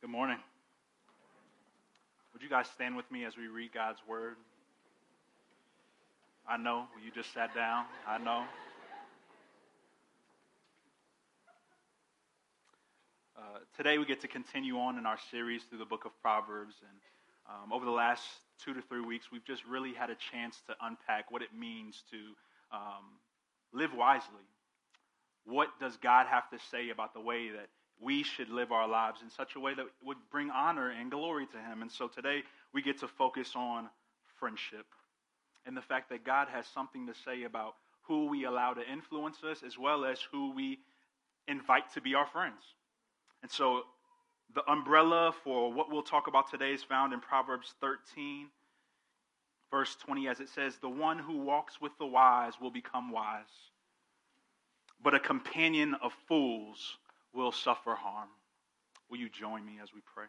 Good morning. Would you guys stand with me as we read God's word? I know you just sat down. I know. Uh, today we get to continue on in our series through the book of Proverbs. And um, over the last two to three weeks, we've just really had a chance to unpack what it means to um, live wisely. What does God have to say about the way that we should live our lives in such a way that would bring honor and glory to Him. And so today we get to focus on friendship and the fact that God has something to say about who we allow to influence us as well as who we invite to be our friends. And so the umbrella for what we'll talk about today is found in Proverbs 13, verse 20, as it says, The one who walks with the wise will become wise, but a companion of fools will suffer harm. Will you join me as we pray?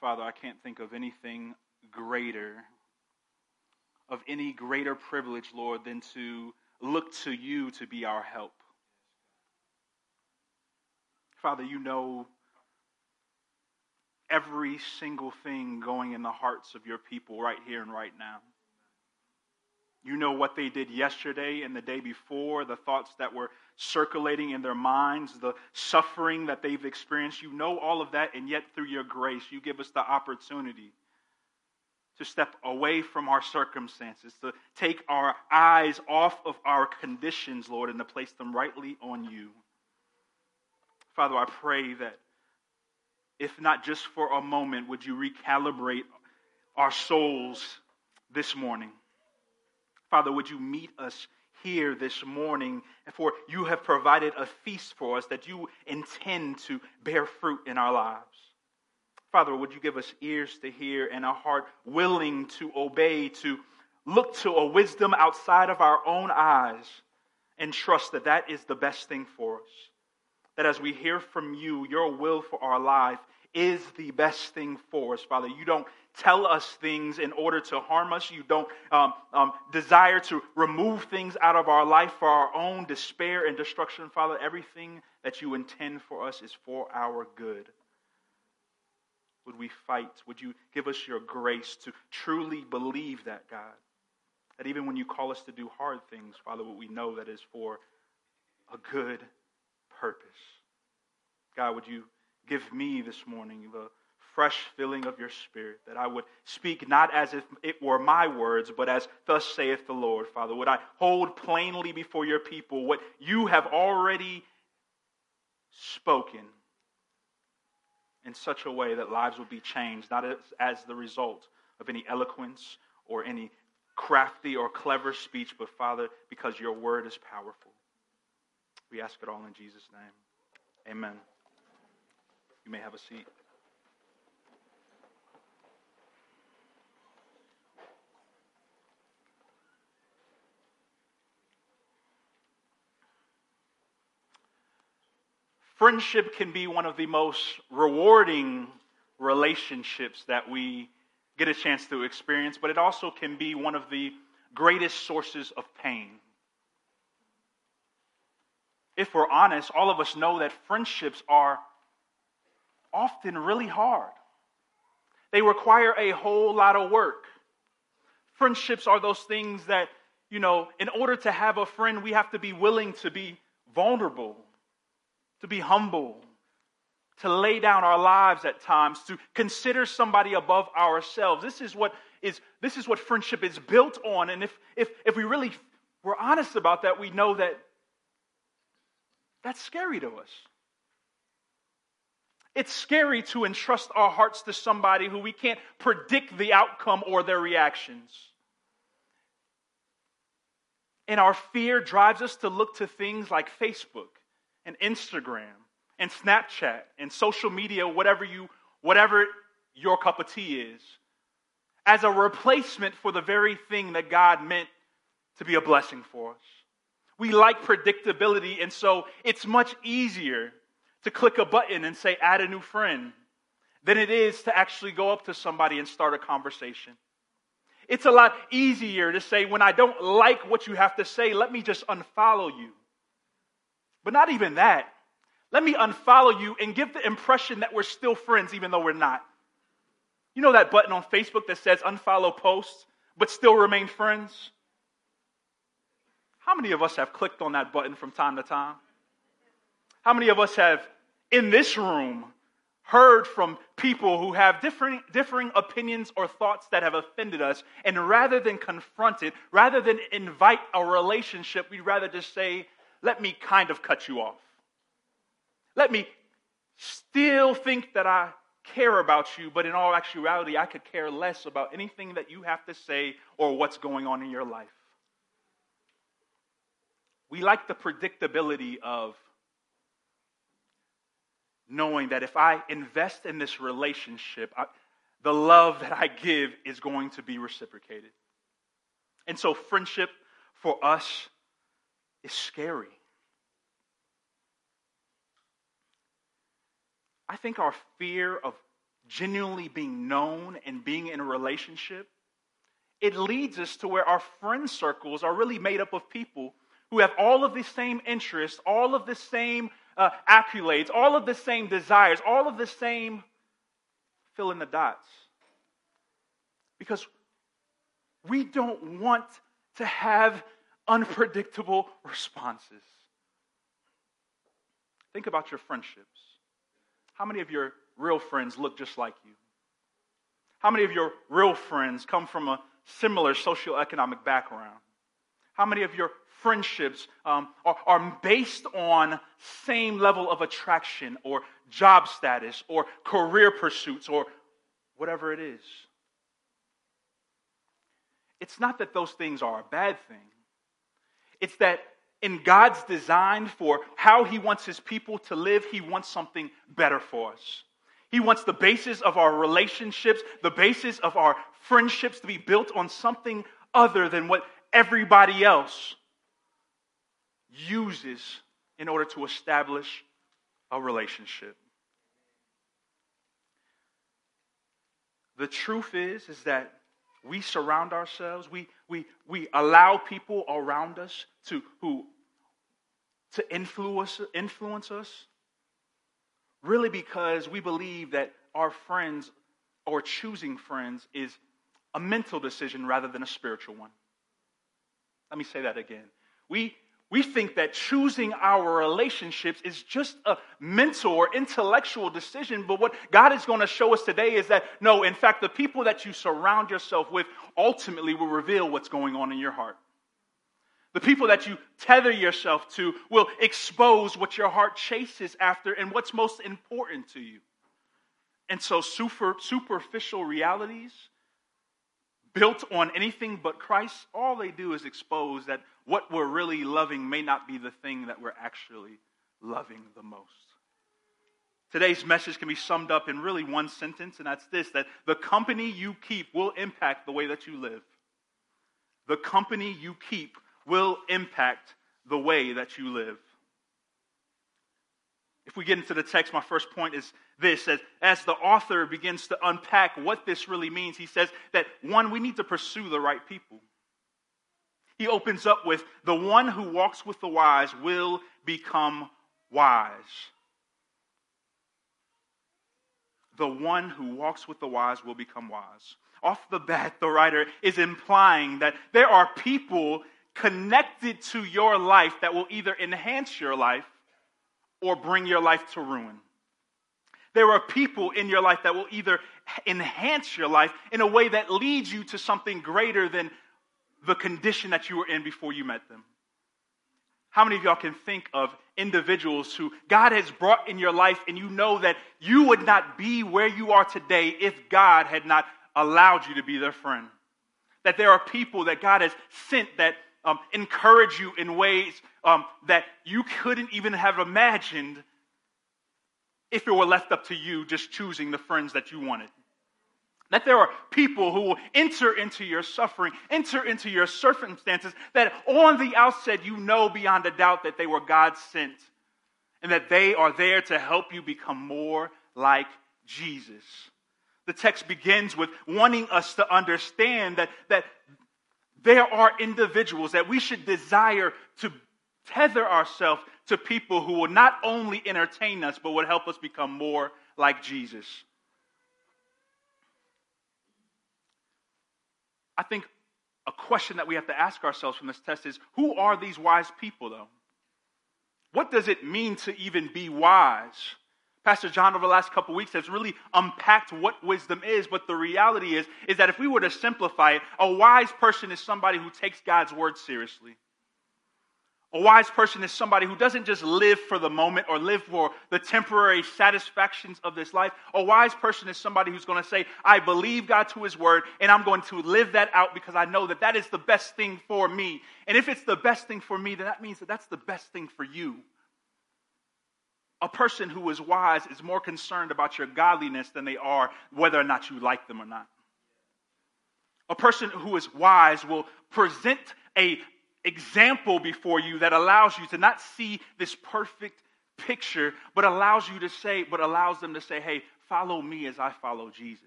Father, I can't think of anything greater, of any greater privilege, Lord, than to look to you to be our help. Father, you know every single thing going in the hearts of your people right here and right now. You know what they did yesterday and the day before, the thoughts that were circulating in their minds, the suffering that they've experienced. You know all of that, and yet through your grace, you give us the opportunity to step away from our circumstances, to take our eyes off of our conditions, Lord, and to place them rightly on you. Father, I pray that if not just for a moment, would you recalibrate our souls this morning? Father, would you meet us here this morning? For you have provided a feast for us that you intend to bear fruit in our lives. Father, would you give us ears to hear and a heart willing to obey, to look to a wisdom outside of our own eyes and trust that that is the best thing for us? That as we hear from you, your will for our life is the best thing for us, Father. You don't tell us things in order to harm us. You don't um, um, desire to remove things out of our life for our own despair and destruction, Father. Everything that you intend for us is for our good. Would we fight? Would you give us your grace to truly believe that, God? That even when you call us to do hard things, Father, what we know that is for a good purpose. God, would you give me this morning the fresh filling of your spirit, that I would speak not as if it were my words, but as thus saith the Lord, Father. Would I hold plainly before your people what you have already spoken in such a way that lives would be changed, not as, as the result of any eloquence or any crafty or clever speech, but Father, because your word is powerful. We ask it all in Jesus' name. Amen. You may have a seat. Friendship can be one of the most rewarding relationships that we get a chance to experience, but it also can be one of the greatest sources of pain. If we're honest, all of us know that friendships are often really hard. They require a whole lot of work. Friendships are those things that, you know, in order to have a friend, we have to be willing to be vulnerable to be humble, to lay down our lives at times, to consider somebody above ourselves. This is what is this is what friendship is built on. And if if if we really were honest about that, we know that that's scary to us. It's scary to entrust our hearts to somebody who we can't predict the outcome or their reactions. And our fear drives us to look to things like Facebook and Instagram and Snapchat and social media, whatever you whatever your cup of tea is, as a replacement for the very thing that God meant to be a blessing for us. We like predictability, and so it's much easier to click a button and say, add a new friend, than it is to actually go up to somebody and start a conversation. It's a lot easier to say, when I don't like what you have to say, let me just unfollow you But not even that. Let me unfollow you and give the impression that we're still friends, even though we're not. You know that button on Facebook that says unfollow posts, but still remain friends? How many of us have clicked on that button from time to time? How many of us have, in this room, heard from people who have differing, differing opinions or thoughts that have offended us, and rather than confront it, rather than invite a relationship, we'd rather just say, let me kind of cut you off. Let me still think that I care about you, but in all actuality, I could care less about anything that you have to say or what's going on in your life. We like the predictability of knowing that if I invest in this relationship, I, the love that I give is going to be reciprocated. And so, friendship for us is scary. I think our fear of genuinely being known and being in a relationship it leads us to where our friend circles are really made up of people who have all of the same interests, all of the same uh, accolades, all of the same desires, all of the same fill in the dots. Because we don't want to have unpredictable responses. Think about your friendships. How many of your real friends look just like you? How many of your real friends come from a similar socioeconomic background? How many of your friendships um, are, are based on same level of attraction or job status or career pursuits or whatever it is. It's not that those things are a bad thing. It's that in God's design for how He wants His people to live, He wants something better for us. He wants the basis of our relationships, the basis of our friendships to be built on something other than what everybody else uses in order to establish a relationship. The truth is, is that we surround ourselves, we, we, we allow people around us to, who, to influence, influence us, really because we believe that our friends or choosing friends is a mental decision rather than a spiritual one. Let me say that again. We we think that choosing our relationships is just a mental or intellectual decision, but what God is going to show us today is that no, in fact, the people that you surround yourself with ultimately will reveal what's going on in your heart. The people that you tether yourself to will expose what your heart chases after and what's most important to you. And so, super, superficial realities built on anything but Christ, all they do is expose that what we're really loving may not be the thing that we're actually loving the most. Today's message can be summed up in really one sentence, and that's this that the company you keep will impact the way that you live. The company you keep will impact the way that you live. If we get into the text, my first point is this that as the author begins to unpack what this really means, he says that one, we need to pursue the right people. He opens up with the one who walks with the wise will become wise. The one who walks with the wise will become wise. Off the bat, the writer is implying that there are people connected to your life that will either enhance your life or bring your life to ruin. There are people in your life that will either enhance your life in a way that leads you to something greater than the condition that you were in before you met them. How many of y'all can think of individuals who God has brought in your life and you know that you would not be where you are today if God had not allowed you to be their friend? That there are people that God has sent that um, encourage you in ways um, that you couldn't even have imagined if it were left up to you just choosing the friends that you wanted. That there are people who will enter into your suffering, enter into your circumstances, that on the outset you know beyond a doubt that they were God sent, and that they are there to help you become more like Jesus. The text begins with wanting us to understand that, that there are individuals that we should desire to tether ourselves to people who will not only entertain us, but would help us become more like Jesus. I think a question that we have to ask ourselves from this test is who are these wise people, though? What does it mean to even be wise? Pastor John, over the last couple weeks, has really unpacked what wisdom is, but the reality is, is that if we were to simplify it, a wise person is somebody who takes God's word seriously. A wise person is somebody who doesn't just live for the moment or live for the temporary satisfactions of this life. A wise person is somebody who's going to say, I believe God to his word, and I'm going to live that out because I know that that is the best thing for me. And if it's the best thing for me, then that means that that's the best thing for you. A person who is wise is more concerned about your godliness than they are whether or not you like them or not. A person who is wise will present a example before you that allows you to not see this perfect picture, but allows you to say, but allows them to say, hey, follow me as I follow Jesus.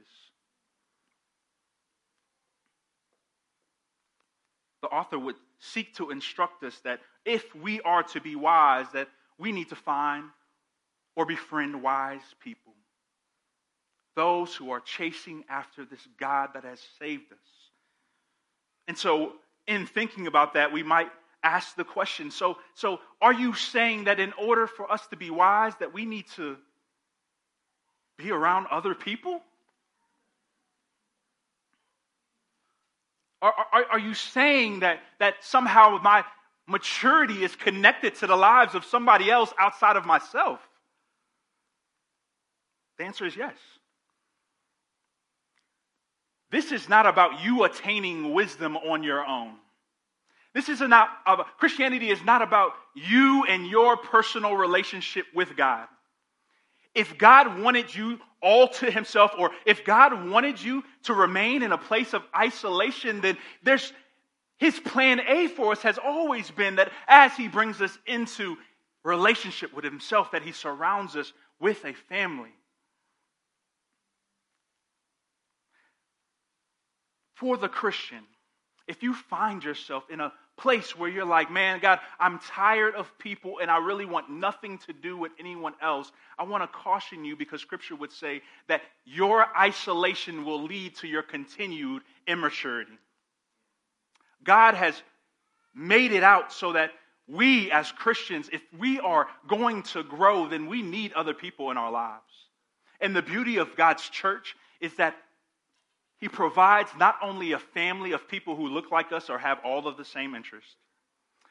The author would seek to instruct us that if we are to be wise, that we need to find or befriend wise people. Those who are chasing after this God that has saved us. And so, in thinking about that, we might ask the question so, so are you saying that in order for us to be wise, that we need to be around other people? Are, are, are you saying that, that somehow my maturity is connected to the lives of somebody else outside of myself? The answer is yes. This is not about you attaining wisdom on your own. This is not about, Christianity is not about you and your personal relationship with God. If God wanted you all to himself, or if God wanted you to remain in a place of isolation, then there's his plan A for us has always been that as he brings us into relationship with himself, that he surrounds us with a family. For the Christian, if you find yourself in a place where you're like, man, God, I'm tired of people and I really want nothing to do with anyone else, I want to caution you because scripture would say that your isolation will lead to your continued immaturity. God has made it out so that we as Christians, if we are going to grow, then we need other people in our lives. And the beauty of God's church is that he provides not only a family of people who look like us or have all of the same interests,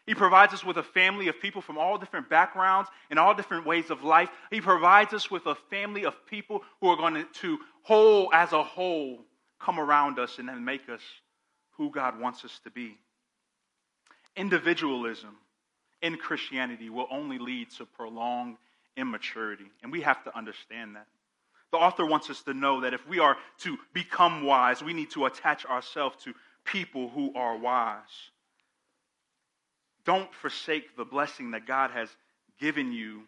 He provides us with a family of people from all different backgrounds and all different ways of life. He provides us with a family of people who are going to, whole as a whole, come around us and then make us who God wants us to be. Individualism in Christianity will only lead to prolonged immaturity, and we have to understand that. The author wants us to know that if we are to become wise, we need to attach ourselves to people who are wise. Don't forsake the blessing that God has given you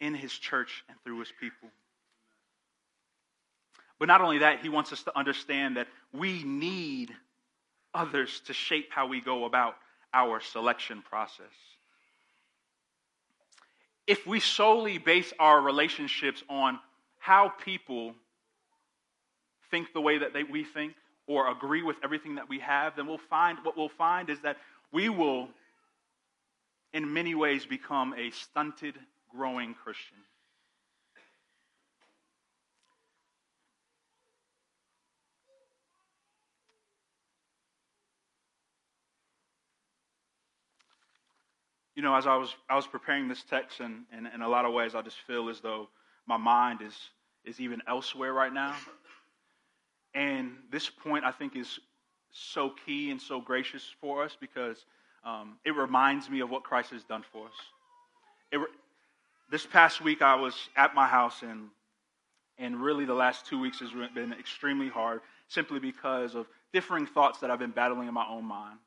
in His church and through His people. But not only that, He wants us to understand that we need others to shape how we go about our selection process if we solely base our relationships on how people think the way that they, we think or agree with everything that we have, then we'll find what we'll find is that we will, in many ways, become a stunted, growing Christian. You know, as I was, I was preparing this text, and, and in a lot of ways, I just feel as though my mind is, is even elsewhere right now. And this point, I think, is so key and so gracious for us because um, it reminds me of what Christ has done for us. It, this past week, I was at my house, and, and really the last two weeks has been extremely hard simply because of differing thoughts that I've been battling in my own mind.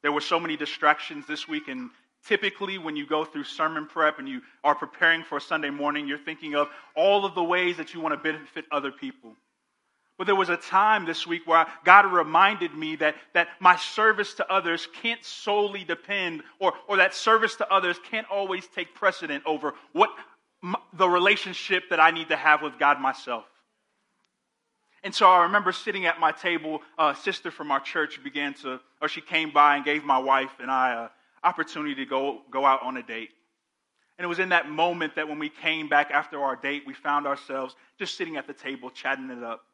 There were so many distractions this week, and Typically, when you go through sermon prep and you are preparing for a Sunday morning, you're thinking of all of the ways that you want to benefit other people. But there was a time this week where God reminded me that, that my service to others can't solely depend, or, or that service to others can't always take precedent over what the relationship that I need to have with God myself. And so I remember sitting at my table. A sister from our church began to, or she came by and gave my wife and I an opportunity to go, go out on a date. And it was in that moment that when we came back after our date, we found ourselves just sitting at the table, chatting it up.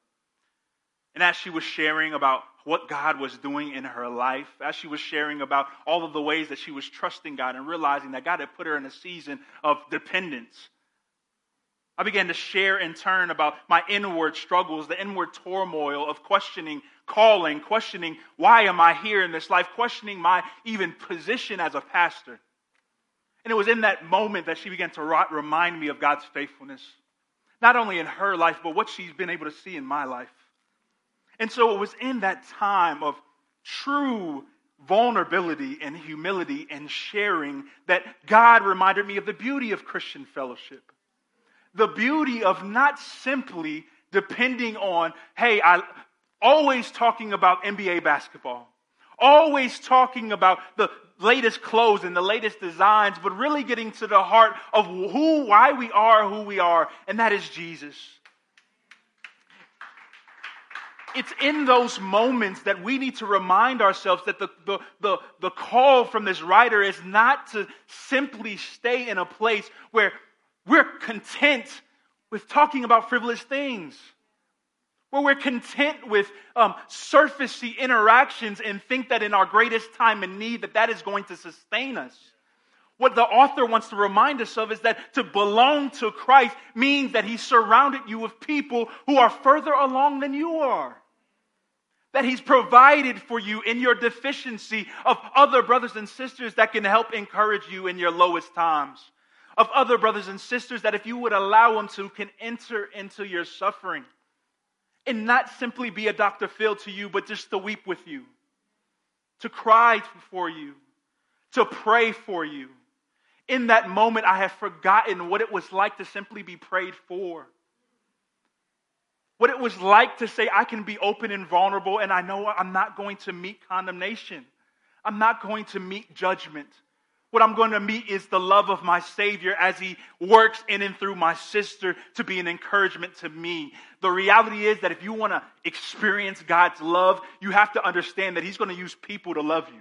And as she was sharing about what God was doing in her life, as she was sharing about all of the ways that she was trusting God and realizing that God had put her in a season of dependence, I began to share in turn about my inward struggles, the inward turmoil of questioning calling, questioning why am I here in this life, questioning my even position as a pastor. And it was in that moment that she began to remind me of God's faithfulness, not only in her life, but what she's been able to see in my life. And so it was in that time of true vulnerability and humility and sharing that God reminded me of the beauty of Christian fellowship. The beauty of not simply depending on, hey, I always talking about NBA basketball, always talking about the latest clothes and the latest designs, but really getting to the heart of who, why we are who we are, and that is Jesus. It's in those moments that we need to remind ourselves that the, the, the, the, call from this writer is not to simply stay in a place where we're content with talking about frivolous things, where we're content with um, surfacey interactions and think that in our greatest time and need that that is going to sustain us. What the author wants to remind us of is that to belong to Christ means that he surrounded you with people who are further along than you are that He's provided for you in your deficiency of other brothers and sisters that can help encourage you in your lowest times. Of other brothers and sisters that, if you would allow them to, can enter into your suffering and not simply be a Dr. Phil to you, but just to weep with you, to cry for you, to pray for you. In that moment, I have forgotten what it was like to simply be prayed for what it was like to say, I can be open and vulnerable, and I know I'm not going to meet condemnation. I'm not going to meet judgment. What I'm going to meet is the love of my Savior as He works in and through my sister to be an encouragement to me. The reality is that if you want to experience God's love, you have to understand that He's going to use people to love you.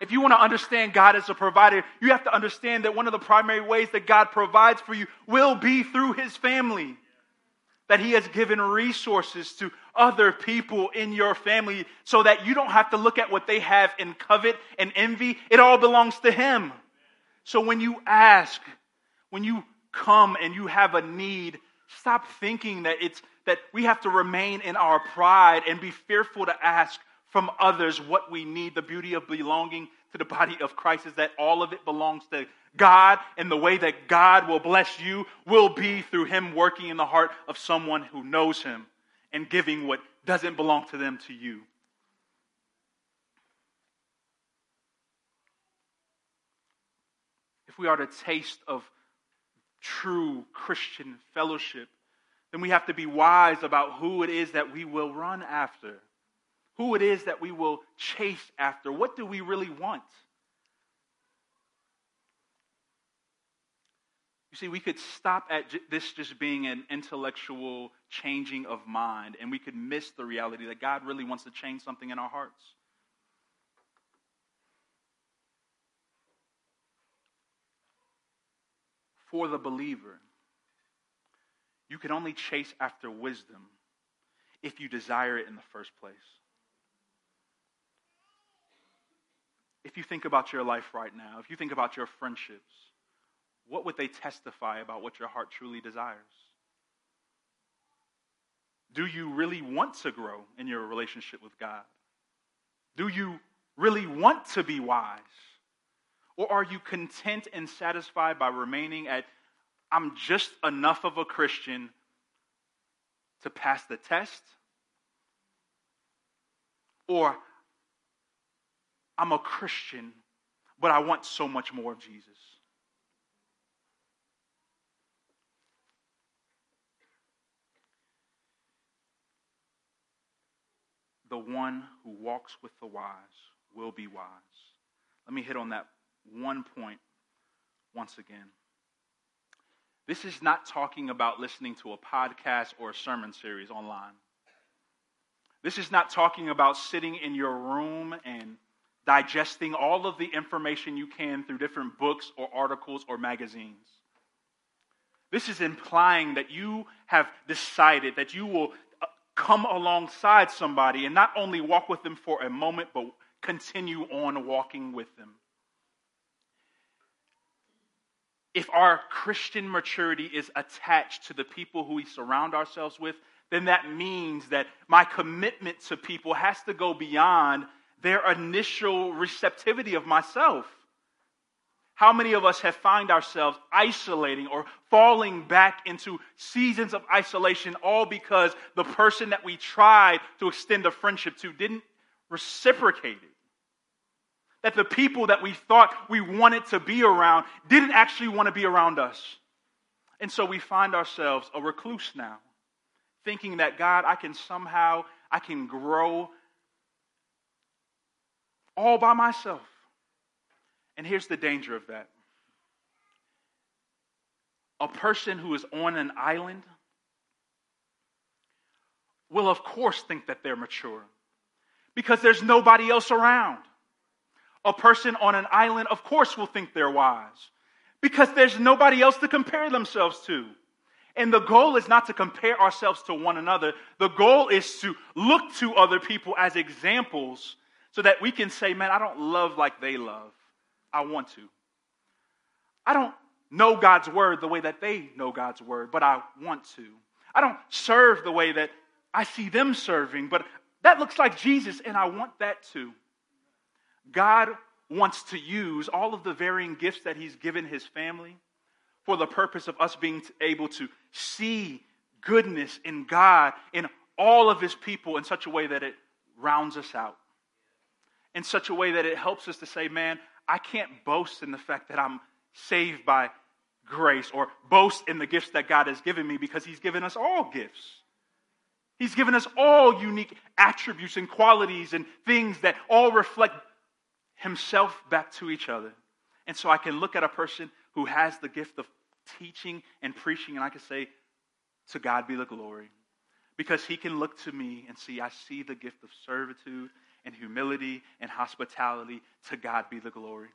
If you want to understand God as a provider, you have to understand that one of the primary ways that God provides for you will be through His family that He has given resources to other people in your family so that you don't have to look at what they have and covet and envy. It all belongs to Him. So when you ask, when you come and you have a need, stop thinking that it's that we have to remain in our pride and be fearful to ask from others what we need. The beauty of belonging to the body of Christ is that all of it belongs to God and the way that God will bless you will be through Him working in the heart of someone who knows Him and giving what doesn't belong to them to you. If we are to taste of true Christian fellowship, then we have to be wise about who it is that we will run after, who it is that we will chase after. What do we really want? See, we could stop at this just being an intellectual changing of mind, and we could miss the reality that God really wants to change something in our hearts. For the believer, you can only chase after wisdom if you desire it in the first place. If you think about your life right now, if you think about your friendships, what would they testify about what your heart truly desires? Do you really want to grow in your relationship with God? Do you really want to be wise? Or are you content and satisfied by remaining at, I'm just enough of a Christian to pass the test? Or I'm a Christian, but I want so much more of Jesus? The one who walks with the wise will be wise. Let me hit on that one point once again. This is not talking about listening to a podcast or a sermon series online. This is not talking about sitting in your room and digesting all of the information you can through different books or articles or magazines. This is implying that you have decided that you will come alongside somebody and not only walk with them for a moment, but continue on walking with them. If our Christian maturity is attached to the people who we surround ourselves with, then that means that my commitment to people has to go beyond their initial receptivity of myself. How many of us have found ourselves isolating or falling back into seasons of isolation all because the person that we tried to extend a friendship to didn't reciprocate it? That the people that we thought we wanted to be around didn't actually want to be around us. And so we find ourselves a recluse now, thinking that God, I can somehow, I can grow all by myself. And here's the danger of that a person who is on an island will, of course, think that they're mature because there's nobody else around. A person on an island, of course, will think they're wise because there's nobody else to compare themselves to. And the goal is not to compare ourselves to one another. The goal is to look to other people as examples so that we can say, man, I don't love like they love. I want to. I don't know God's word the way that they know God's word, but I want to. I don't serve the way that I see them serving, but that looks like Jesus, and I want that too. God wants to use all of the varying gifts that He's given His family for the purpose of us being able to see goodness in God in all of His people in such a way that it rounds us out. In such a way that it helps us to say, man, I can't boast in the fact that I'm saved by grace or boast in the gifts that God has given me because He's given us all gifts. He's given us all unique attributes and qualities and things that all reflect Himself back to each other. And so I can look at a person who has the gift of teaching and preaching, and I can say, To God be the glory. Because He can look to me and see, I see the gift of servitude and humility and hospitality. To God be the glory.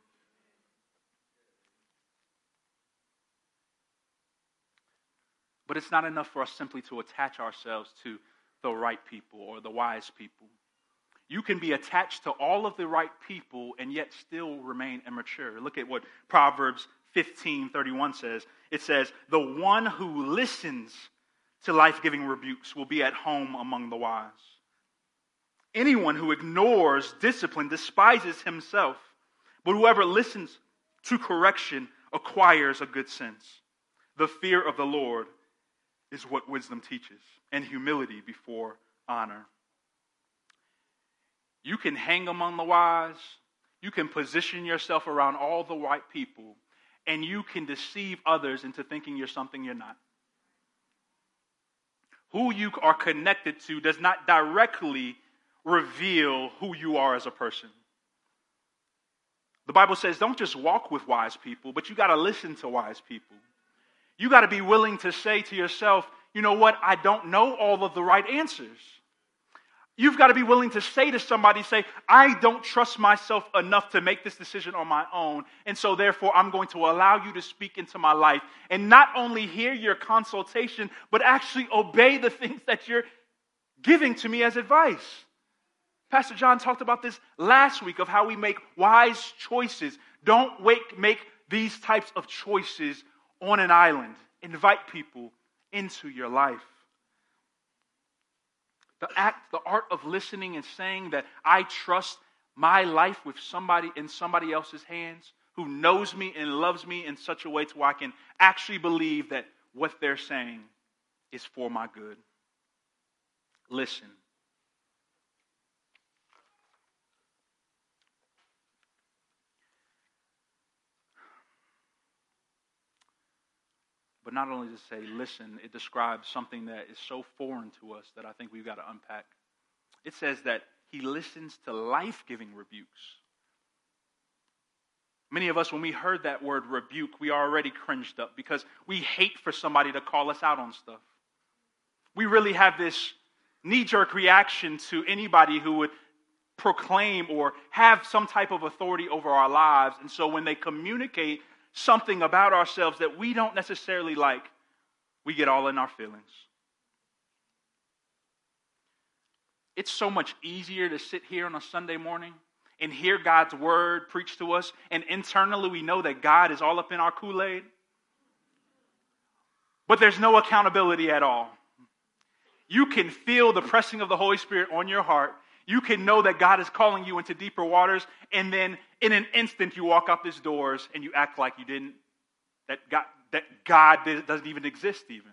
But it's not enough for us simply to attach ourselves to the right people or the wise people. You can be attached to all of the right people and yet still remain immature. Look at what Proverbs 15 31 says. It says, The one who listens to life giving rebukes will be at home among the wise. Anyone who ignores discipline despises himself, but whoever listens to correction acquires a good sense. The fear of the Lord is what wisdom teaches, and humility before honor. You can hang among the wise, you can position yourself around all the right people, and you can deceive others into thinking you're something you're not. Who you are connected to does not directly reveal who you are as a person. The Bible says don't just walk with wise people, but you got to listen to wise people. You got to be willing to say to yourself, you know what? I don't know all of the right answers. You've got to be willing to say to somebody, say, I don't trust myself enough to make this decision on my own. And so, therefore, I'm going to allow you to speak into my life and not only hear your consultation, but actually obey the things that you're giving to me as advice. Pastor John talked about this last week of how we make wise choices. Don't wake, make these types of choices on an island. Invite people into your life. The act, the art of listening and saying that I trust my life with somebody in somebody else's hands who knows me and loves me in such a way to where I can actually believe that what they're saying is for my good. Listen. But not only to say listen, it describes something that is so foreign to us that I think we've got to unpack. it says that he listens to life giving rebukes. Many of us, when we heard that word rebuke, we already cringed up because we hate for somebody to call us out on stuff. We really have this knee jerk reaction to anybody who would proclaim or have some type of authority over our lives. And so when they communicate something about ourselves that we don't necessarily like, we get all in our feelings. It's so much easier to sit here on a Sunday morning and hear God's word preached to us, and internally we know that God is all up in our Kool Aid. But there's no accountability at all. You can feel the pressing of the Holy Spirit on your heart. You can know that God is calling you into deeper waters, and then in an instant you walk out these doors and you act like you didn't, that God, that God doesn't even exist, even.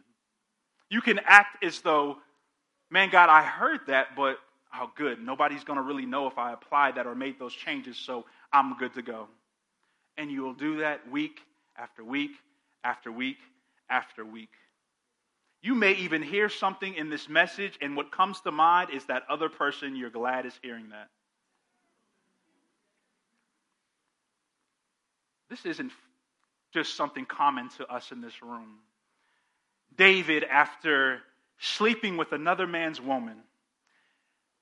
You can act as though, man, God, I heard that, but oh, good. Nobody's going to really know if I applied that or made those changes, so I'm good to go. And you will do that week after week after week after week. You may even hear something in this message, and what comes to mind is that other person you're glad is hearing that. This isn't just something common to us in this room. David, after sleeping with another man's woman,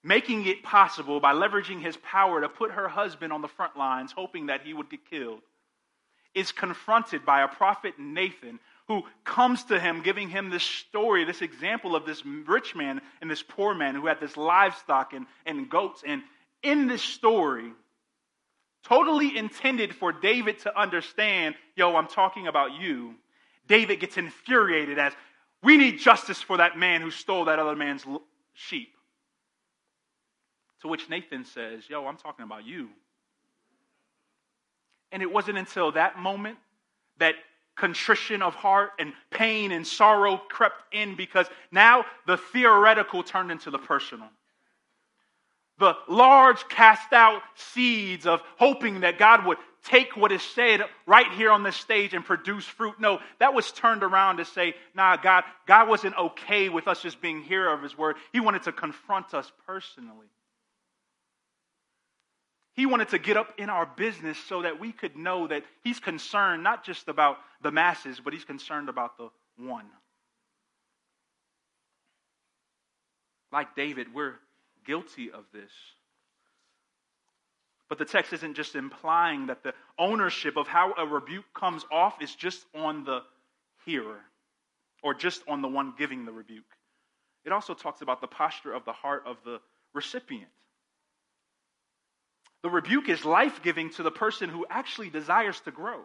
making it possible by leveraging his power to put her husband on the front lines, hoping that he would get killed, is confronted by a prophet Nathan who comes to him, giving him this story, this example of this rich man and this poor man who had this livestock and, and goats. And in this story, totally intended for David to understand, yo, I'm talking about you, David gets infuriated as we need justice for that man who stole that other man's sheep. To which Nathan says, yo, I'm talking about you. And it wasn't until that moment that contrition of heart and pain and sorrow crept in because now the theoretical turned into the personal. The large cast out seeds of hoping that God would take what is said right here on this stage and produce fruit. No, that was turned around to say, nah, God, God wasn't okay with us just being hearer of his word. He wanted to confront us personally. He wanted to get up in our business so that we could know that He's concerned not just about the masses, but He's concerned about the one. Like David, we're guilty of this. But the text isn't just implying that the ownership of how a rebuke comes off is just on the hearer or just on the one giving the rebuke. It also talks about the posture of the heart of the recipient. The rebuke is life giving to the person who actually desires to grow.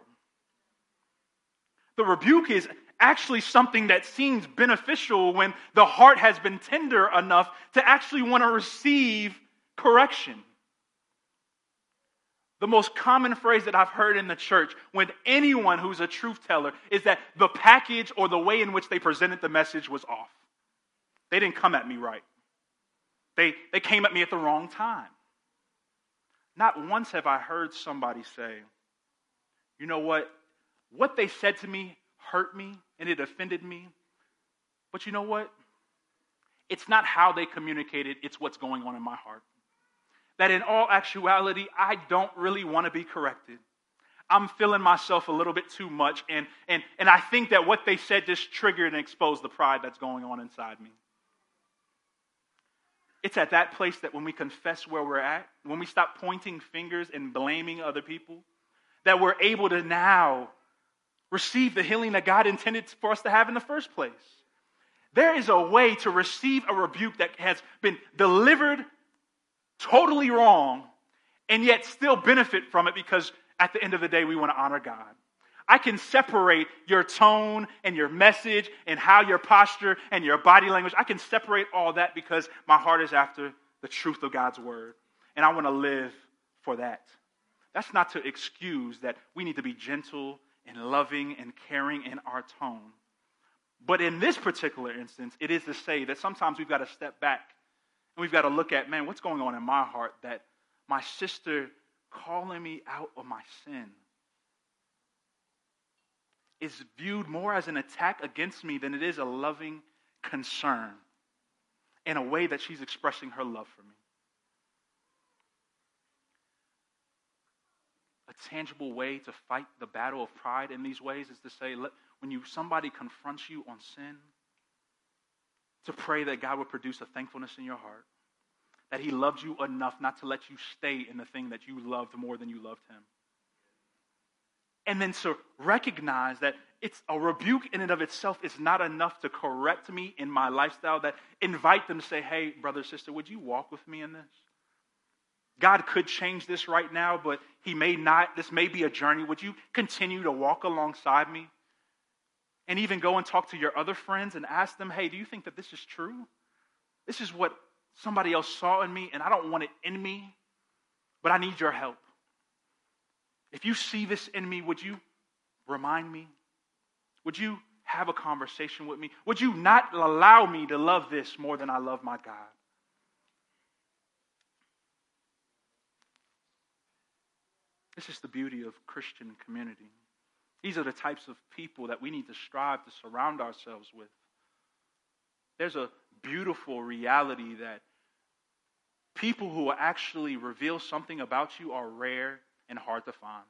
The rebuke is actually something that seems beneficial when the heart has been tender enough to actually want to receive correction. The most common phrase that I've heard in the church with anyone who's a truth teller is that the package or the way in which they presented the message was off. They didn't come at me right, they, they came at me at the wrong time. Not once have I heard somebody say, you know what? What they said to me hurt me and it offended me. But you know what? It's not how they communicated, it's what's going on in my heart. That in all actuality, I don't really want to be corrected. I'm feeling myself a little bit too much, and, and, and I think that what they said just triggered and exposed the pride that's going on inside me. It's at that place that when we confess where we're at, when we stop pointing fingers and blaming other people, that we're able to now receive the healing that God intended for us to have in the first place. There is a way to receive a rebuke that has been delivered totally wrong and yet still benefit from it because at the end of the day, we want to honor God. I can separate your tone and your message and how your posture and your body language. I can separate all that because my heart is after the truth of God's word. And I want to live for that. That's not to excuse that we need to be gentle and loving and caring in our tone. But in this particular instance, it is to say that sometimes we've got to step back and we've got to look at, man, what's going on in my heart that my sister calling me out of my sin is viewed more as an attack against me than it is a loving concern. in a way that she's expressing her love for me. A tangible way to fight the battle of pride in these ways is to say, when you somebody confronts you on sin, to pray that God would produce a thankfulness in your heart, that He loved you enough not to let you stay in the thing that you loved more than you loved Him. And then to recognize that it's a rebuke in and of itself is not enough to correct me in my lifestyle, that invite them to say, hey, brother, sister, would you walk with me in this? God could change this right now, but He may not. This may be a journey. Would you continue to walk alongside me? And even go and talk to your other friends and ask them, hey, do you think that this is true? This is what somebody else saw in me, and I don't want it in me, but I need your help. If you see this in me, would you remind me? Would you have a conversation with me? Would you not allow me to love this more than I love my God? This is the beauty of Christian community. These are the types of people that we need to strive to surround ourselves with. There's a beautiful reality that people who actually reveal something about you are rare and hard to find.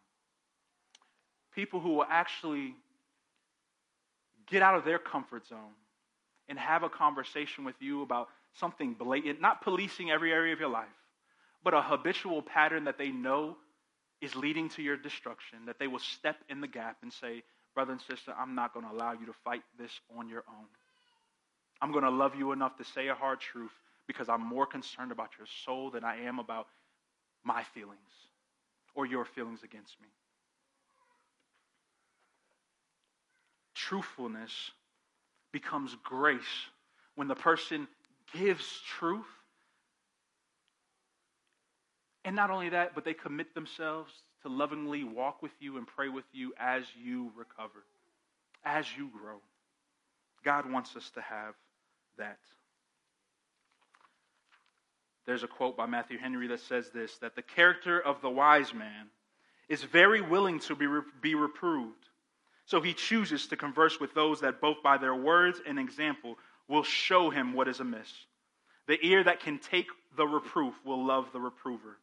People who will actually get out of their comfort zone and have a conversation with you about something blatant, not policing every area of your life, but a habitual pattern that they know is leading to your destruction, that they will step in the gap and say, Brother and sister, I'm not going to allow you to fight this on your own. I'm going to love you enough to say a hard truth because I'm more concerned about your soul than I am about my feelings or your feelings against me. Truthfulness becomes grace when the person gives truth and not only that, but they commit themselves to lovingly walk with you and pray with you as you recover, as you grow. God wants us to have that. There's a quote by Matthew Henry that says this that the character of the wise man is very willing to be, be reproved. So he chooses to converse with those that both by their words and example will show him what is amiss. The ear that can take the reproof will love the reprover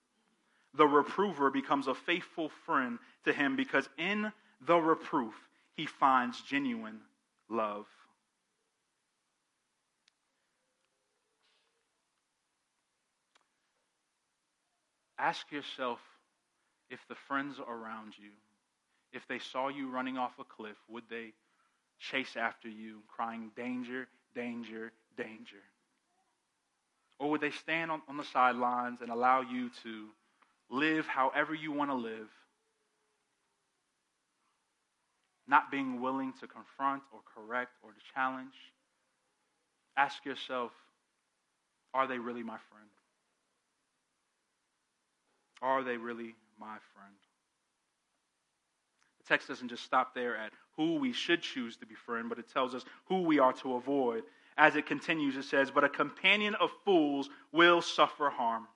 the reprover becomes a faithful friend to him because in the reproof he finds genuine love. Ask yourself if the friends around you, if they saw you running off a cliff, would they chase after you, crying, Danger, danger, danger? Or would they stand on, on the sidelines and allow you to live however you want to live, not being willing to confront or correct or to challenge, ask yourself are they really my friend? Are they really my friend? The text doesn't just stop there at who we should choose to be friend, but it tells us who we are to avoid. As it continues, it says, But a companion of fools will suffer harm.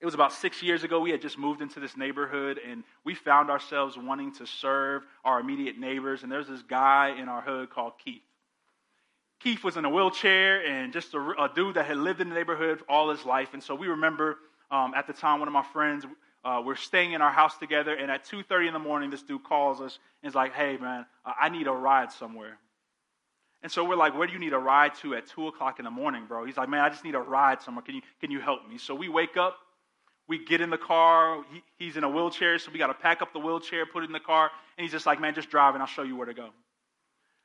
It was about six years ago. We had just moved into this neighborhood and we found ourselves wanting to serve our immediate neighbors. And there's this guy in our hood called Keith. Keith was in a wheelchair and just a, a dude that had lived in the neighborhood all his life. And so we remember um, at the time, one of my friends, uh, we're staying in our house together. And at 2.30 in the morning, this dude calls us and is like, hey, man, I need a ride somewhere. And so we're like, where do you need a ride to at 2 o'clock in the morning, bro? He's like, man, I just need a ride somewhere. Can you, can you help me? So we wake up we get in the car. He, he's in a wheelchair, so we got to pack up the wheelchair, put it in the car. And he's just like, man, just drive and I'll show you where to go.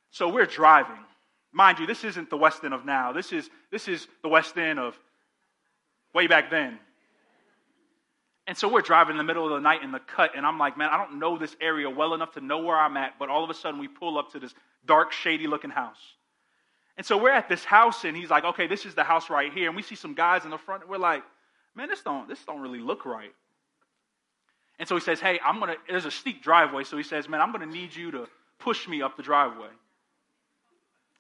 So we're driving. Mind you, this isn't the West End of now. This is, this is the West End of way back then. And so we're driving in the middle of the night in the cut, and I'm like, man, I don't know this area well enough to know where I'm at. But all of a sudden, we pull up to this dark, shady looking house. And so we're at this house, and he's like, okay, this is the house right here. And we see some guys in the front, and we're like, man, this don't, this don't really look right. And so he says, hey, I'm going to, there's a steep driveway. So he says, man, I'm going to need you to push me up the driveway.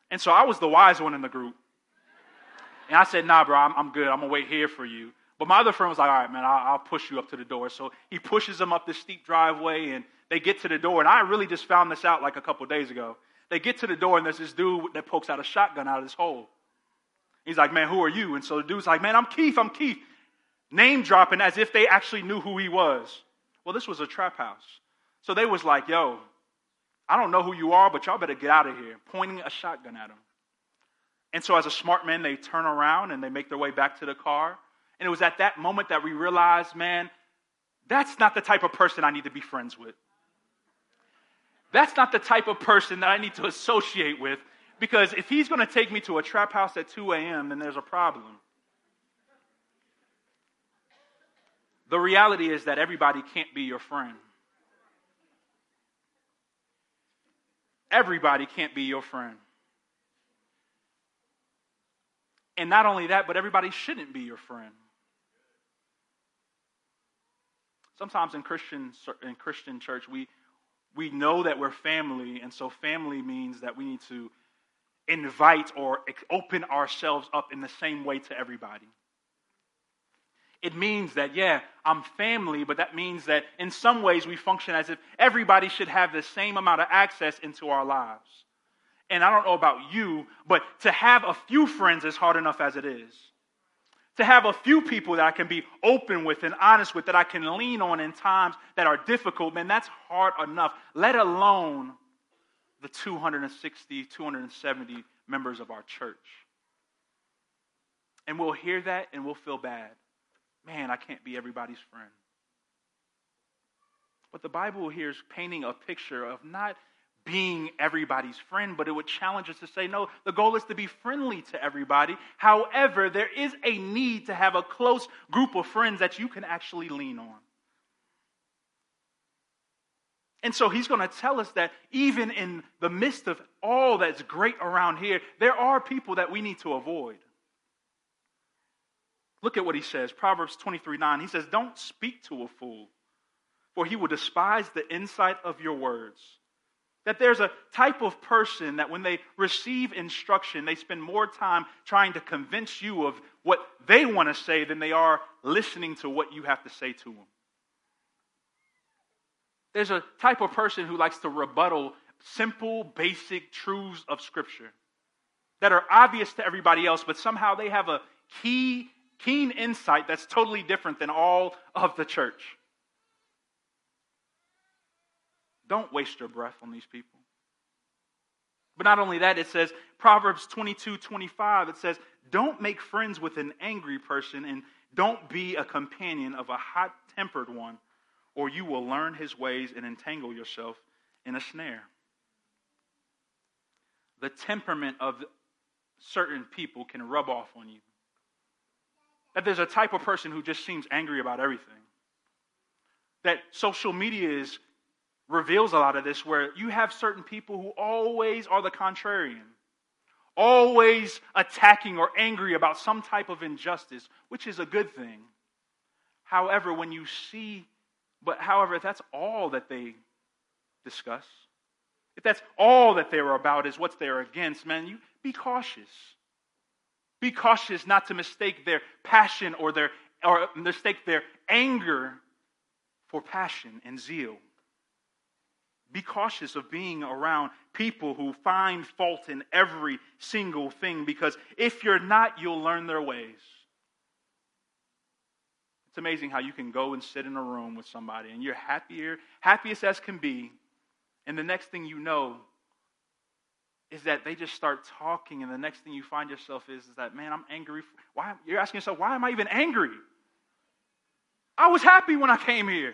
And so I was the wise one in the group. And I said, nah, bro, I'm, I'm good. I'm going to wait here for you. But my other friend was like, all right, man, I'll, I'll push you up to the door. So he pushes them up this steep driveway, and they get to the door. And I really just found this out like a couple days ago. They get to the door, and there's this dude that pokes out a shotgun out of this hole. He's like, man, who are you? And so the dude's like, man, I'm Keith, I'm Keith. Name dropping as if they actually knew who he was. Well, this was a trap house. So they was like, yo, I don't know who you are, but y'all better get out of here, pointing a shotgun at him. And so, as a smart man, they turn around and they make their way back to the car. And it was at that moment that we realized, man, that's not the type of person I need to be friends with. That's not the type of person that I need to associate with because if he's going to take me to a trap house at 2 a.m., then there's a problem. The reality is that everybody can't be your friend. Everybody can't be your friend. And not only that, but everybody shouldn't be your friend. Sometimes in Christian, in Christian church, we, we know that we're family, and so family means that we need to invite or open ourselves up in the same way to everybody. It means that, yeah, I'm family, but that means that in some ways we function as if everybody should have the same amount of access into our lives. And I don't know about you, but to have a few friends is hard enough as it is. To have a few people that I can be open with and honest with, that I can lean on in times that are difficult, man, that's hard enough, let alone the 260, 270 members of our church. And we'll hear that and we'll feel bad. Man, I can't be everybody's friend. But the Bible here is painting a picture of not being everybody's friend, but it would challenge us to say, no, the goal is to be friendly to everybody. However, there is a need to have a close group of friends that you can actually lean on. And so he's going to tell us that even in the midst of all that's great around here, there are people that we need to avoid. Look at what he says Proverbs 23 9. He says, Don't speak to a fool, for he will despise the insight of your words. That there's a type of person that when they receive instruction, they spend more time trying to convince you of what they want to say than they are listening to what you have to say to them. There's a type of person who likes to rebuttal simple, basic truths of Scripture that are obvious to everybody else, but somehow they have a key, keen insight that's totally different than all of the church. Don't waste your breath on these people. But not only that, it says, Proverbs 22 25, it says, Don't make friends with an angry person and don't be a companion of a hot tempered one or you will learn his ways and entangle yourself in a snare. The temperament of certain people can rub off on you. That there's a type of person who just seems angry about everything. That social media is, reveals a lot of this, where you have certain people who always are the contrarian, always attacking or angry about some type of injustice, which is a good thing. However, when you see but however, if that's all that they discuss, if that's all that they're about is what they're against, man, you be cautious. Be cautious not to mistake their passion or their or mistake their anger for passion and zeal. Be cautious of being around people who find fault in every single thing because if you're not, you'll learn their ways. It's amazing how you can go and sit in a room with somebody and you're happier, happiest as can be, and the next thing you know is that they just start talking, and the next thing you find yourself is, is that, man, I'm angry. Why? You're asking yourself, why am I even angry? I was happy when I came here.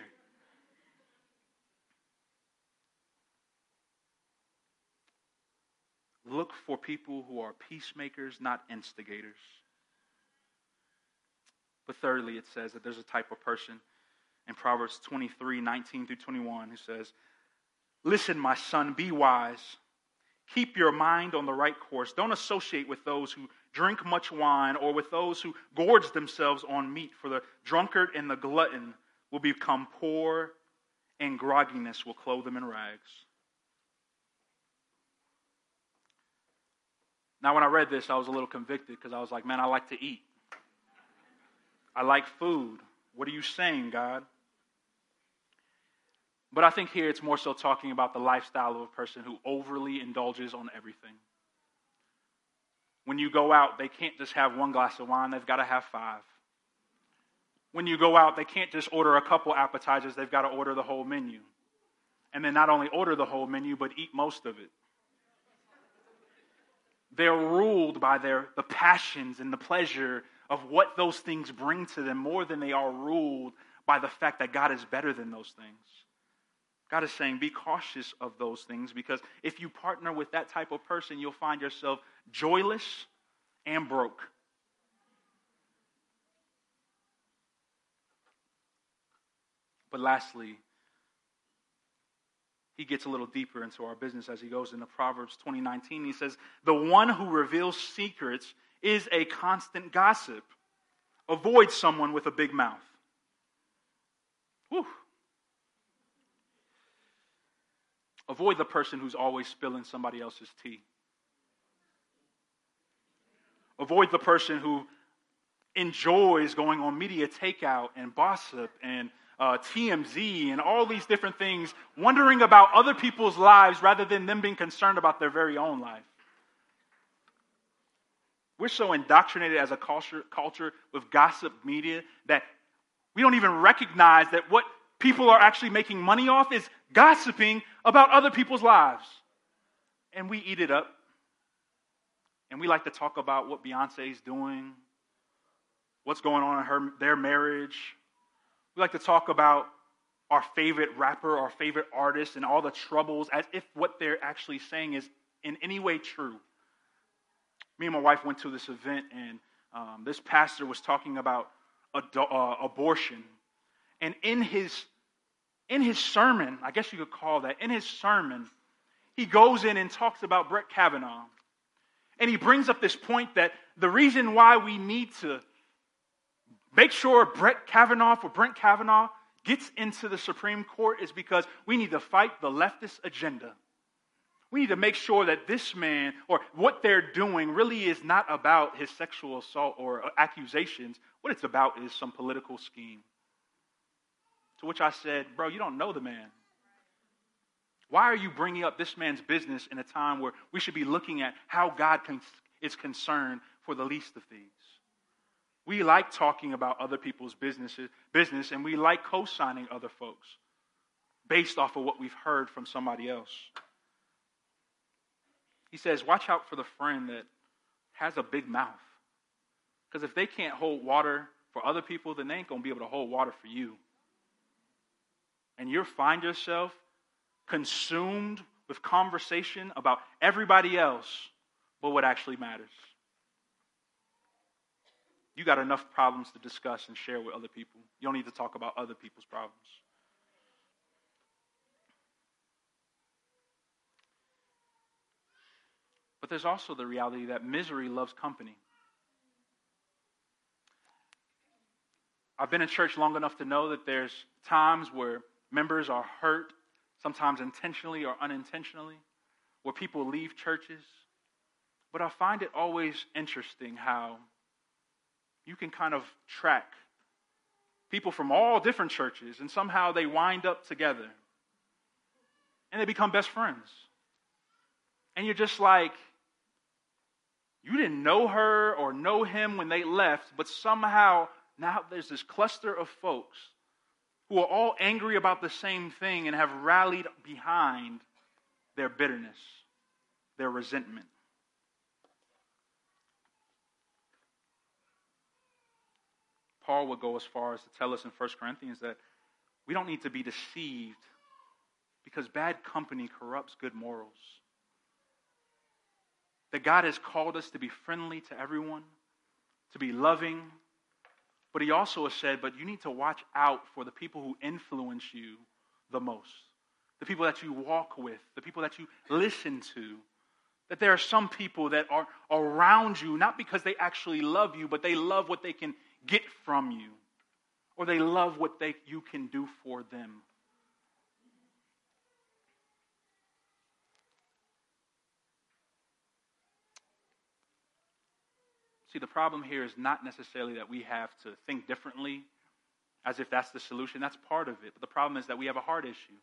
Look for people who are peacemakers, not instigators. But thirdly, it says that there's a type of person in Proverbs 23 19 through 21 who says, Listen, my son, be wise. Keep your mind on the right course. Don't associate with those who drink much wine or with those who gorge themselves on meat, for the drunkard and the glutton will become poor, and grogginess will clothe them in rags. Now, when I read this, I was a little convicted because I was like, man, I like to eat. I like food. What are you saying, God? But I think here it's more so talking about the lifestyle of a person who overly indulges on everything. When you go out, they can't just have one glass of wine, they've got to have five. When you go out, they can't just order a couple appetizers, they've got to order the whole menu. And then not only order the whole menu, but eat most of it. They're ruled by their, the passions and the pleasure of what those things bring to them more than they are ruled by the fact that God is better than those things. God is saying, be cautious of those things because if you partner with that type of person, you'll find yourself joyless and broke. But lastly, he gets a little deeper into our business as he goes into Proverbs 2019. He says, The one who reveals secrets is a constant gossip. Avoid someone with a big mouth. Whew. Avoid the person who's always spilling somebody else's tea. Avoid the person who enjoys going on MediaTakeOut and gossip and uh, TMZ and all these different things, wondering about other people's lives rather than them being concerned about their very own life. We're so indoctrinated as a culture, culture with gossip media that we don't even recognize that what people are actually making money off is gossiping about other people's lives. And we eat it up. And we like to talk about what Beyonce's doing, what's going on in her, their marriage. We like to talk about our favorite rapper, our favorite artist, and all the troubles as if what they're actually saying is in any way true. Me and my wife went to this event, and um, this pastor was talking about ad- uh, abortion. And in his, in his sermon, I guess you could call that, in his sermon, he goes in and talks about Brett Kavanaugh. And he brings up this point that the reason why we need to make sure Brett Kavanaugh or Brent Kavanaugh gets into the Supreme Court is because we need to fight the leftist agenda. We need to make sure that this man or what they're doing really is not about his sexual assault or accusations. What it's about is some political scheme. To which I said, Bro, you don't know the man. Why are you bringing up this man's business in a time where we should be looking at how God is concerned for the least of these? We like talking about other people's businesses, business, and we like co signing other folks based off of what we've heard from somebody else. He says, Watch out for the friend that has a big mouth. Because if they can't hold water for other people, then they ain't going to be able to hold water for you. And you'll find yourself consumed with conversation about everybody else but what actually matters. You got enough problems to discuss and share with other people. You don't need to talk about other people's problems. But there's also the reality that misery loves company. I've been in church long enough to know that there's times where members are hurt, sometimes intentionally or unintentionally, where people leave churches. But I find it always interesting how you can kind of track people from all different churches, and somehow they wind up together and they become best friends. And you're just like, you didn't know her or know him when they left, but somehow now there's this cluster of folks who are all angry about the same thing and have rallied behind their bitterness, their resentment. Paul would go as far as to tell us in 1 Corinthians that we don't need to be deceived because bad company corrupts good morals that God has called us to be friendly to everyone, to be loving. But He also has said, but you need to watch out for the people who influence you the most, the people that you walk with, the people that you listen to. That there are some people that are around you, not because they actually love you, but they love what they can get from you, or they love what they, you can do for them. See, the problem here is not necessarily that we have to think differently as if that's the solution. That's part of it. But the problem is that we have a heart issue.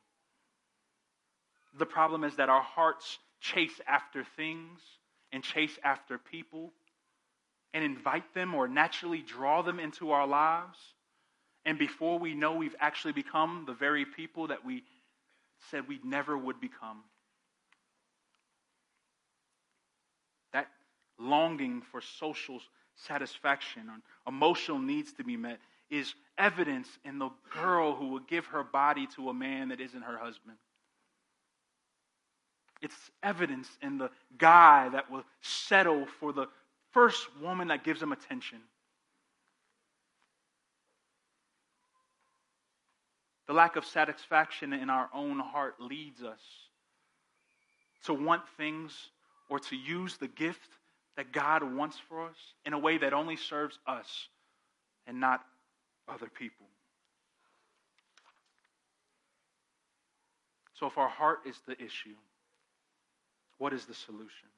The problem is that our hearts chase after things and chase after people and invite them or naturally draw them into our lives. And before we know, we've actually become the very people that we said we never would become. That longing for social satisfaction and emotional needs to be met is evidence in the girl who will give her body to a man that isn't her husband. It's evidence in the guy that will settle for the first woman that gives him attention. The lack of satisfaction in our own heart leads us to want things or to use the gift that God wants for us in a way that only serves us and not other people. So, if our heart is the issue, what is the solution?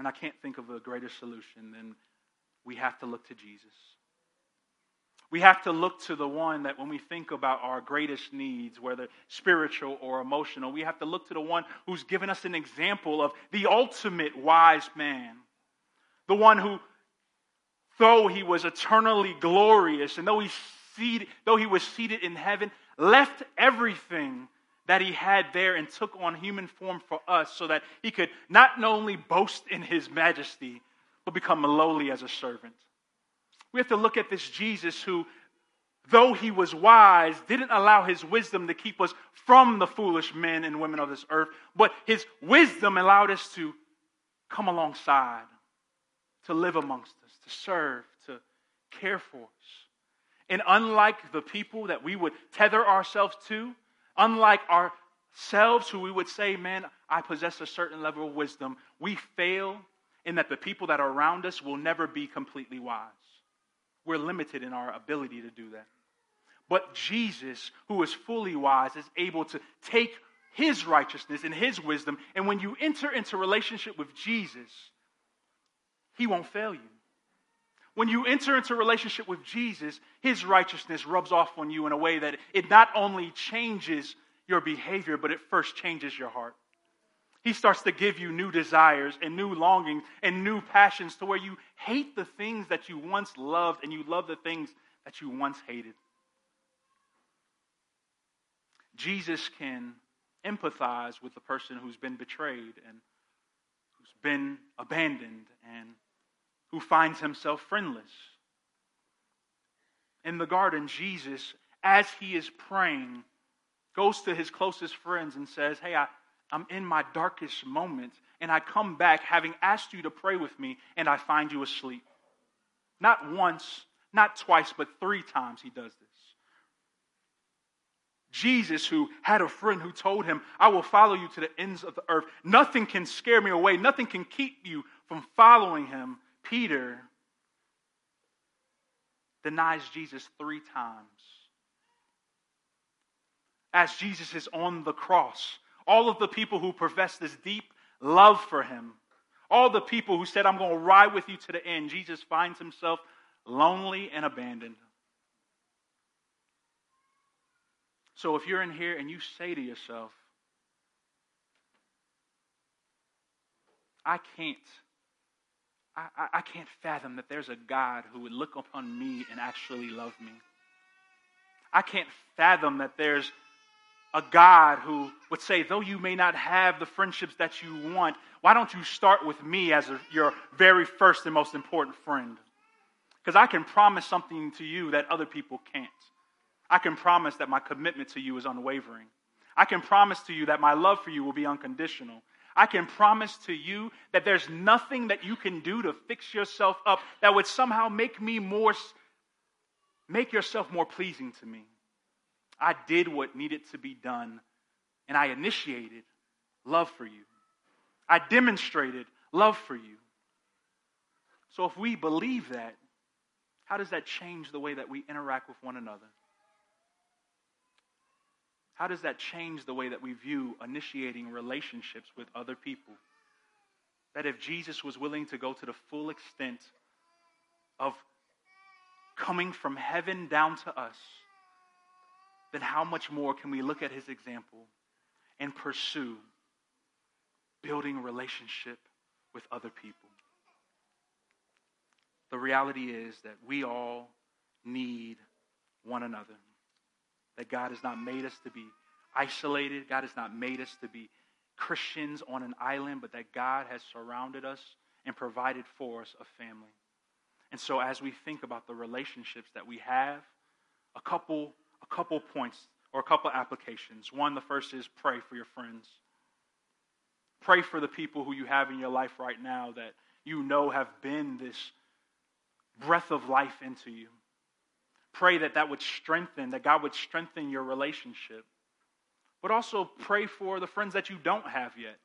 And I can't think of a greater solution than we have to look to Jesus. We have to look to the one that when we think about our greatest needs, whether spiritual or emotional, we have to look to the one who's given us an example of the ultimate wise man. The one who, though he was eternally glorious and though he, seated, though he was seated in heaven, left everything that he had there and took on human form for us so that he could not only boast in his majesty, but become lowly as a servant. We have to look at this Jesus who, though he was wise, didn't allow his wisdom to keep us from the foolish men and women of this earth, but his wisdom allowed us to come alongside, to live amongst us, to serve, to care for us. And unlike the people that we would tether ourselves to, unlike ourselves who we would say, man, I possess a certain level of wisdom, we fail in that the people that are around us will never be completely wise. We're limited in our ability to do that. But Jesus, who is fully wise, is able to take his righteousness and his wisdom. And when you enter into relationship with Jesus, he won't fail you. When you enter into a relationship with Jesus, his righteousness rubs off on you in a way that it not only changes your behavior, but it first changes your heart. He starts to give you new desires and new longings and new passions to where you hate the things that you once loved and you love the things that you once hated. Jesus can empathize with the person who's been betrayed and who's been abandoned and who finds himself friendless. In the garden, Jesus, as he is praying, goes to his closest friends and says, Hey, I, I'm in my darkest moment, and I come back having asked you to pray with me, and I find you asleep. Not once, not twice, but three times he does this. Jesus, who had a friend who told him, I will follow you to the ends of the earth. Nothing can scare me away, nothing can keep you from following him. Peter denies Jesus three times. As Jesus is on the cross, all of the people who profess this deep love for him, all the people who said, I'm going to ride with you to the end, Jesus finds himself lonely and abandoned. So if you're in here and you say to yourself, I can't, I, I, can't fathom that there's a God who would look upon me and actually love me. I can't fathom that there's a God who would say, though you may not have the friendships that you want, why don't you start with me as a, your very first and most important friend? Because I can promise something to you that other people can't. I can promise that my commitment to you is unwavering. I can promise to you that my love for you will be unconditional. I can promise to you that there's nothing that you can do to fix yourself up that would somehow make me more make yourself more pleasing to me. I did what needed to be done, and I initiated love for you. I demonstrated love for you. So, if we believe that, how does that change the way that we interact with one another? How does that change the way that we view initiating relationships with other people? That if Jesus was willing to go to the full extent of coming from heaven down to us, then how much more can we look at his example and pursue building a relationship with other people. The reality is that we all need one another. That God has not made us to be isolated. God has not made us to be Christians on an island, but that God has surrounded us and provided for us a family. And so as we think about the relationships that we have, a couple a couple points or a couple applications. One, the first is pray for your friends. Pray for the people who you have in your life right now that you know have been this breath of life into you. Pray that that would strengthen, that God would strengthen your relationship. But also pray for the friends that you don't have yet.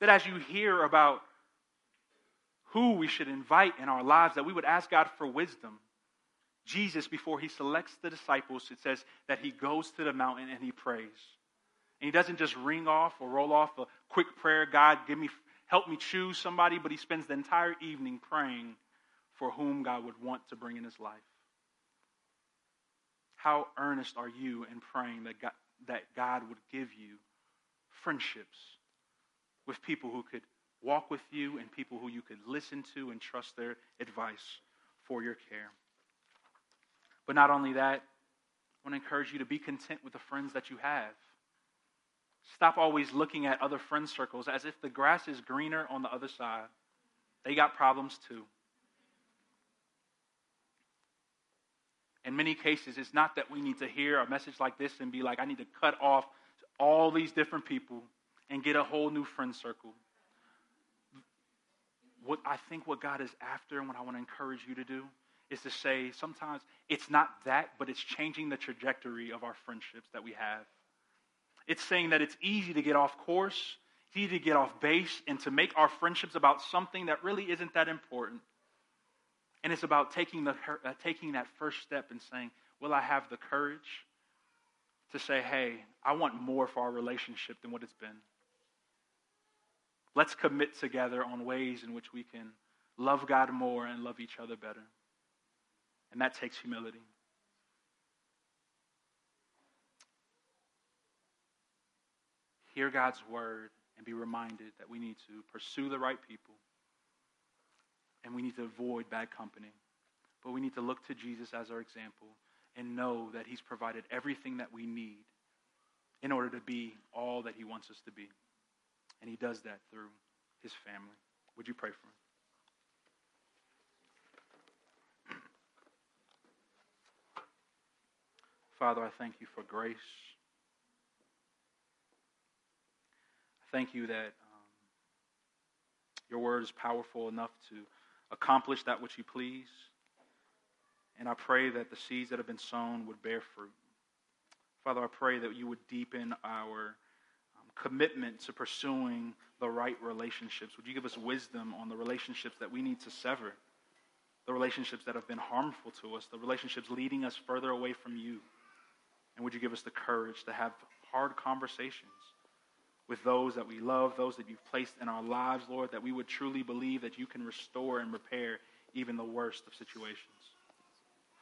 That as you hear about who we should invite in our lives, that we would ask God for wisdom. Jesus, before he selects the disciples, it says that he goes to the mountain and he prays. And he doesn't just ring off or roll off a quick prayer, God, give me help me choose somebody, but he spends the entire evening praying for whom God would want to bring in his life. How earnest are you in praying that God, that God would give you friendships with people who could walk with you and people who you could listen to and trust their advice for your care? But not only that, I want to encourage you to be content with the friends that you have. Stop always looking at other friend circles as if the grass is greener on the other side. They got problems too. In many cases, it's not that we need to hear a message like this and be like, I need to cut off all these different people and get a whole new friend circle. What I think what God is after and what I want to encourage you to do is to say sometimes it's not that, but it's changing the trajectory of our friendships that we have. It's saying that it's easy to get off course, it's easy to get off base, and to make our friendships about something that really isn't that important. And it's about taking, the, uh, taking that first step and saying, Will I have the courage to say, Hey, I want more for our relationship than what it's been? Let's commit together on ways in which we can love God more and love each other better. And that takes humility. Hear God's word and be reminded that we need to pursue the right people and we need to avoid bad company. But we need to look to Jesus as our example and know that he's provided everything that we need in order to be all that he wants us to be. And he does that through his family. Would you pray for him? Father, I thank you for grace. I thank you that um, your word is powerful enough to accomplish that which you please. And I pray that the seeds that have been sown would bear fruit. Father, I pray that you would deepen our um, commitment to pursuing the right relationships. Would you give us wisdom on the relationships that we need to sever? The relationships that have been harmful to us, the relationships leading us further away from you. And would you give us the courage to have hard conversations with those that we love, those that you've placed in our lives, Lord, that we would truly believe that you can restore and repair even the worst of situations.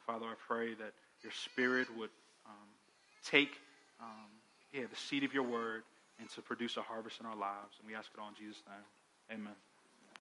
Father, I pray that your spirit would um, take um, yeah, the seed of your word and to produce a harvest in our lives. And we ask it all in Jesus' name. Amen.